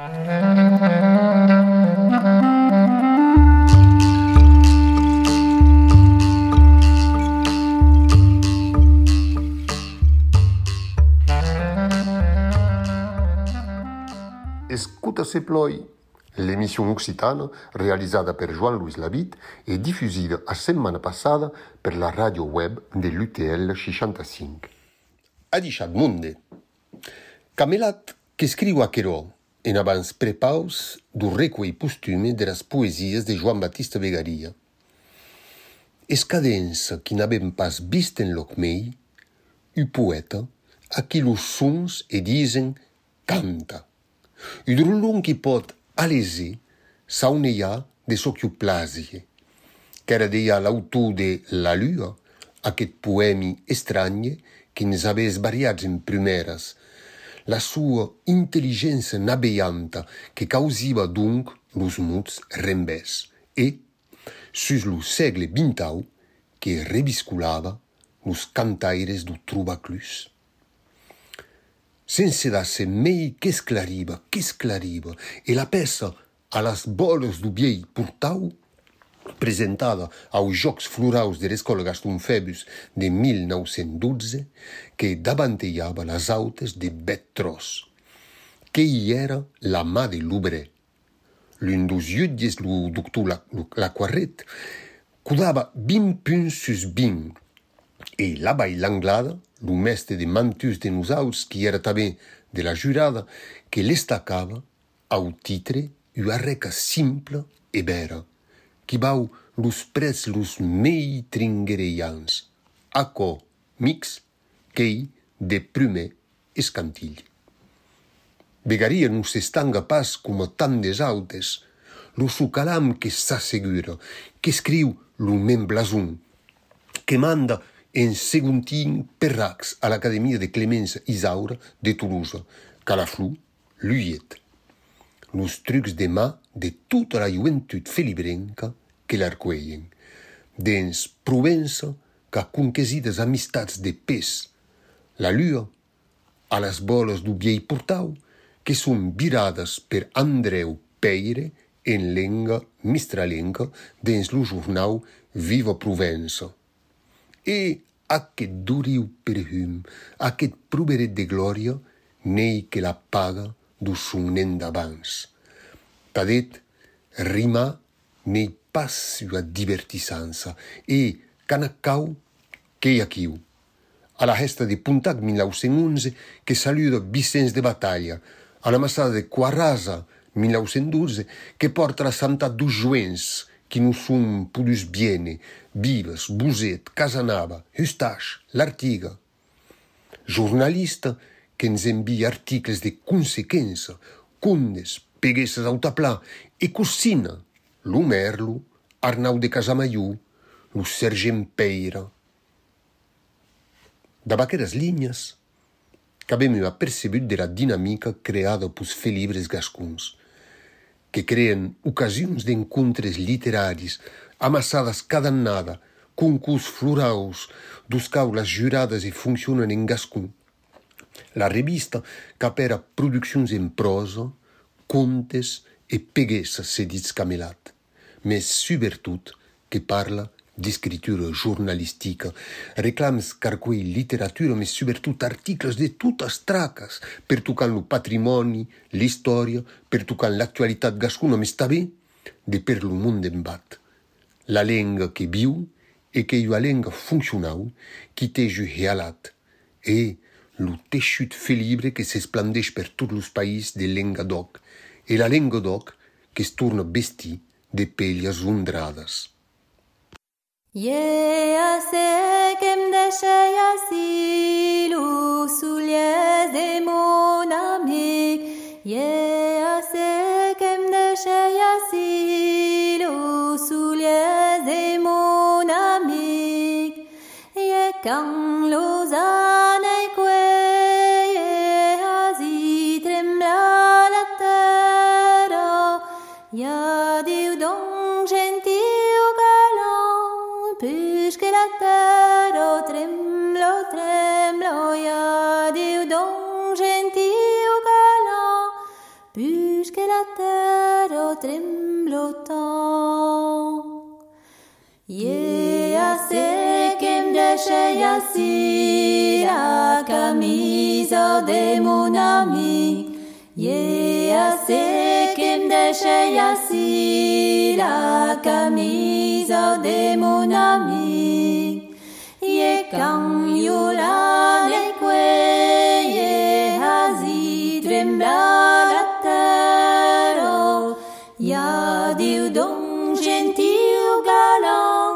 Escuta se ploi, l'émission occitane réalisée par Joan-Louis Labitte et diffusée la semaine passée par la radio web de l'UTL 65. Ha diciat. Camelat che scriu a Cherò, en abans prepaus du recuei postume de las poesies de Joan Battista Vegaria. Escadença qui n'abem pas vist en loc mei, u poeta, a qui los sons e disen canta. U drulon qui pot alesi sauneia de so chiu plasie, qu'era deia l'autor de La Lua, aquest poemi estragne que ens aves variats en primeras, la sua intelligenza nabeianta che causiva donc los muts rembès e, sus lo segle XX, che rebisculava los cantaires du Trubaclus. Sense dasse mei che sclariva, che sclariva, e la peça a las boles du viei portau, presentada aos Jocs Floraus de l'Escola Gaston Febus de 1912, que davanteiava las autes de Betros, que hi era la mà de Loubret. L'un dos jutges, lo doctor Laquarret, cudava 20 punts sus 20, e la l'anglada, lo mestre de Mantus de Nusaus, qui era també de la jurada, que l'estacava au titre una reca simple e vera, qui bau los prets los mei tringuereians, aco mix, quei de prume escantilli. Vegaria non s'estanga pas como tan des autes, lo sucalam que s'assegura, que escriu lo men blason, que manda en seguntin perrax a l'Academia de Clemença Isaura de Toulouse, Calaflou, Luyet. Los trucs de mà de tota la juventud felibrenca que l'arcueien, dens Provença qu'a conquesides amistats de pes, la lua, a las boles du viei portau, que son virades per Andreu Peire en lenga mistralenca dins lo jornau Viva Provença. E aquest duriu perfum, aquest proveret de glòria, nei que la paga du son nen d'abans. Tadet, rima nei pas sua divertissança e canacau que aquiu. A la resta de Puntac 1911 que saluda Vicens de Batalha, a la massada de Quarasa 1912 que porta la santa dos joens que non son pudus biene, Vives, Buzet, Casanava, Eustache, L'Artiga. Jornalista que ens envia articles de consequença, condes, peguesses autaplà e cocina, Lu Merlo, Arnaldo de Casamaiú, Sergem Sergempeira. Da aquelas linhas, cabe-me perceber da dinâmica criada pelos felibres gascuns, que criam ocasiões de encontros literários amassadas cada nada, concursos florais, dos caulas juradas e funcionam em gascun. La revista capera produções em prosa, contes e peguèssa se dits camelat, mais subertut que parla d'escritura jornalistica, reclams carcuei literatura, mais subertut articles de totas tracas, per tocant lo patrimoni, l'història, per tocant l'actualitat gascuna, mais tabé de per lo mond en bat. La lenga que viu e que iua lenga funcionau, qui te ju realat, e lo teixut felibre que s'esplandeix per tot los païs de lenga d'oc, e la lengodoc che sturno besti de pelhas rondradas. Yea se kem de sheya silu suliez de mon amik. Yea se kem de sheya silu suliez de mon amik. Yea dieu donc gentil galant, puisque la terre oh, tremblo, tremblo, ya dieu donc gentil galant, puisque la terre tremble, oh, tremblo tant. Yea sekem deshe yasira camisa de mon ami, Yeasekim desheyasi la camisa de mon ami. Ye kan yula nekwe ye hazi trembla terra. Ya diu don gentil galan,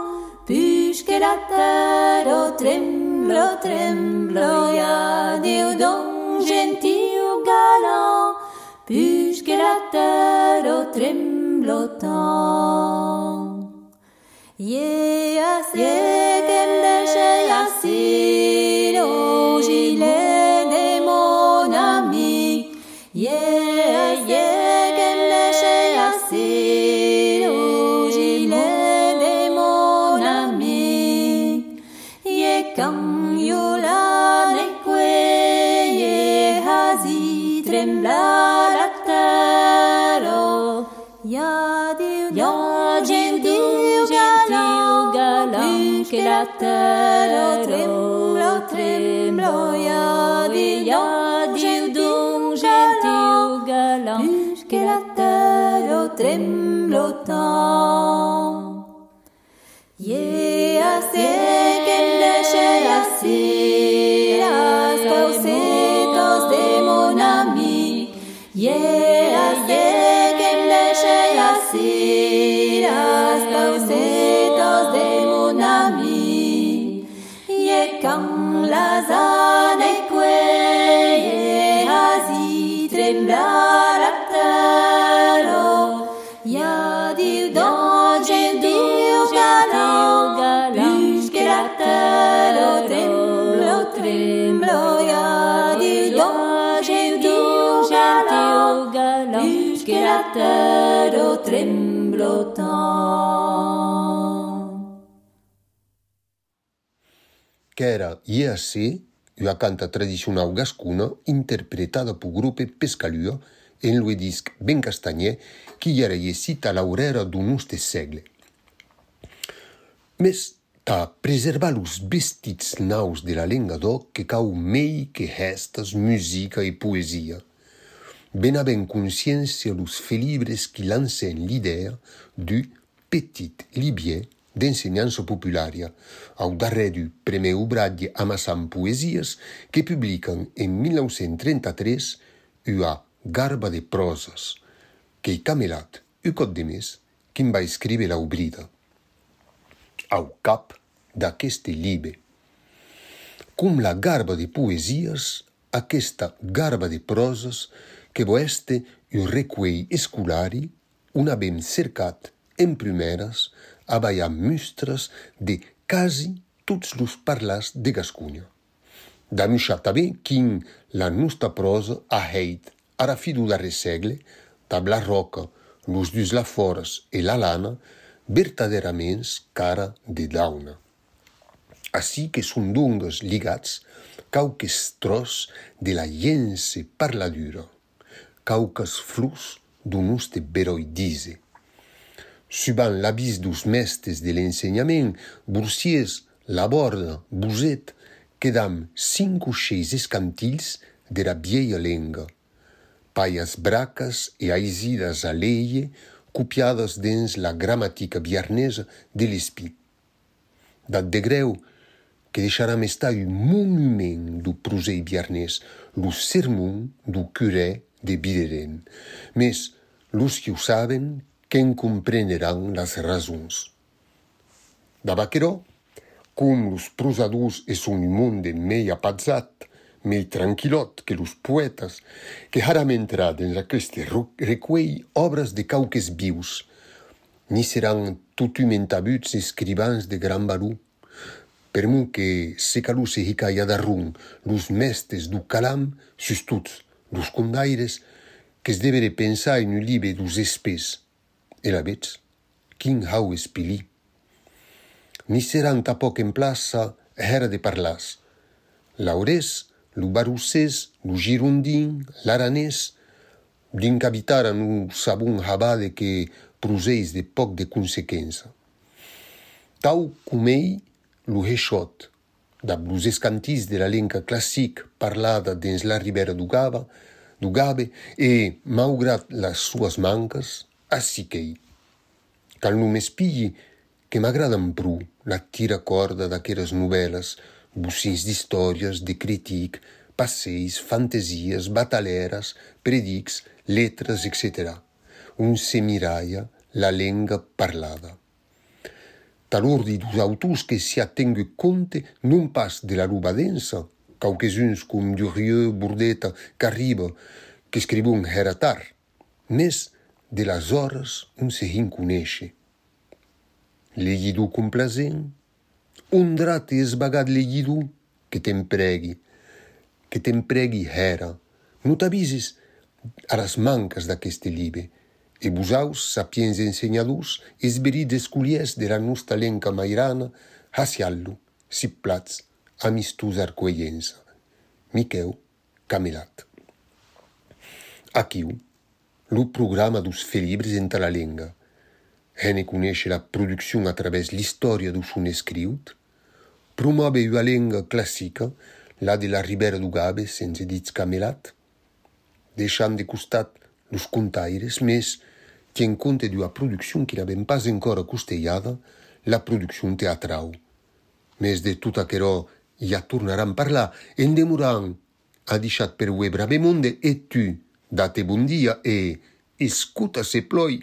puisque la terra tremblo tremblo ya diu don gentil claro tremblotant. Ja, du, ja, gentil galant, skratter och du, ja, du, dum, gentil galant, flottant. Qu'era IAC, una canta tradicional gascuna interpretada po grupo Pescalua en lo disc ben castagner qui era cita a l'aurèra d'un uste segle. Mes ta preservar los vestits naus de la lenga d'oc que cau mei que restas, musica e poesia – Ben aven consciència los felibres qui lancen l'idea du petit libier d'ensenyança populària, au darrer du primer obratge amassant poesies que publiquen en 1933 una garba de proses, que camelat, un cot de més, quin va escriure la obrida. Au cap d'aqueste libe. Com la garba de poesies, aquesta garba de proses que vo este un recuell escolari, un abem cercat en primeres a ballar mustres de quasi tots los parlars de Gascunha. Damuixar també quin la nostra prosa ha heit ara fi du darrer segle, tabla roca, los dus la foras e la lana, verdaderaments cara de dauna. Així que són dungues ligats cauques tros de la llense parladura, cauques flux d'un uste beroi dise. Subant l'abis dos mestres de l'ensenyament, Bursiers, Laborda, Buset, quedam cinc o seis escantills de la vieia lenga. Paias bracas e aisidas a leie, copiadas dins la gramatica viarnesa de l'espí. Dat de greu, que deixaram estar un monument do prosei viarnès, lo sermon do curé de Bideren. Mes, los que ho saben, quen comprenderán las razons. Dabaquerò, com los prosadors es un monde mei apazzat, mei tranquillot que los poetas, que haram entrat en aquest recuell obres de cauques vius, ni seran tutumentabuts escrivans de gran barú, per mu que se calus e hicaya darrun, los mestres du calam, sus tuts, los condaires qu'es devere pensar en un libre dos espès. E la vetz quin hau espili ni seran tapoc en plaça èra de parlas l'aurès lo barousès lo girondin l'aranès din qu'habitaran un sabon jabade que prosèis de poc de consequença. Tau com ei lo rechot da blos escantis de la lenca classic parlada dins la ribera do Gava, do Gabe e, malgrat las suas mancas, assichei. Cal non m'espigli che m'agradan pru la tira corda d'aqueras novelas, bussins d'historias, de critic, passeis, fantasias, bataleras, predics, letras, etc. Un semiraia la lenga parlada. Talordi dos autors que si attengue conte non pas de la ruba densa, quauquesuns com Durieux, Burdeta, Carriba, que escribun heratar, mes de las horas un se rinconesce. Legidu complacent, un drat esbagat legidu que t'empregui, que t'empregui hera, non t'avisis a las mancas d'aqueste libe, e busaus, sapiens ensenyadors, esberits esculiers de la nostra lenca mairana, hasiallo, si plats, amistus arcoeiensa. Miqueu, Camelat. Aquiu, lo programa dos felibres entra la lenga. Hene conesce la produzione attraverso l'istoria dos un escriut, promuove una lenga classica, la de la Ribera du Gabe, senza dits Camelat, deixant de costat los contaires, mes qu'en compte d'ua produccion qui n'avèm pas encore costellada, la produccion te atrau. Mes de tout aquerò ja tornaran parlar en demorant a deixat per webra memonde e tu date bon dia e escuta se ploi.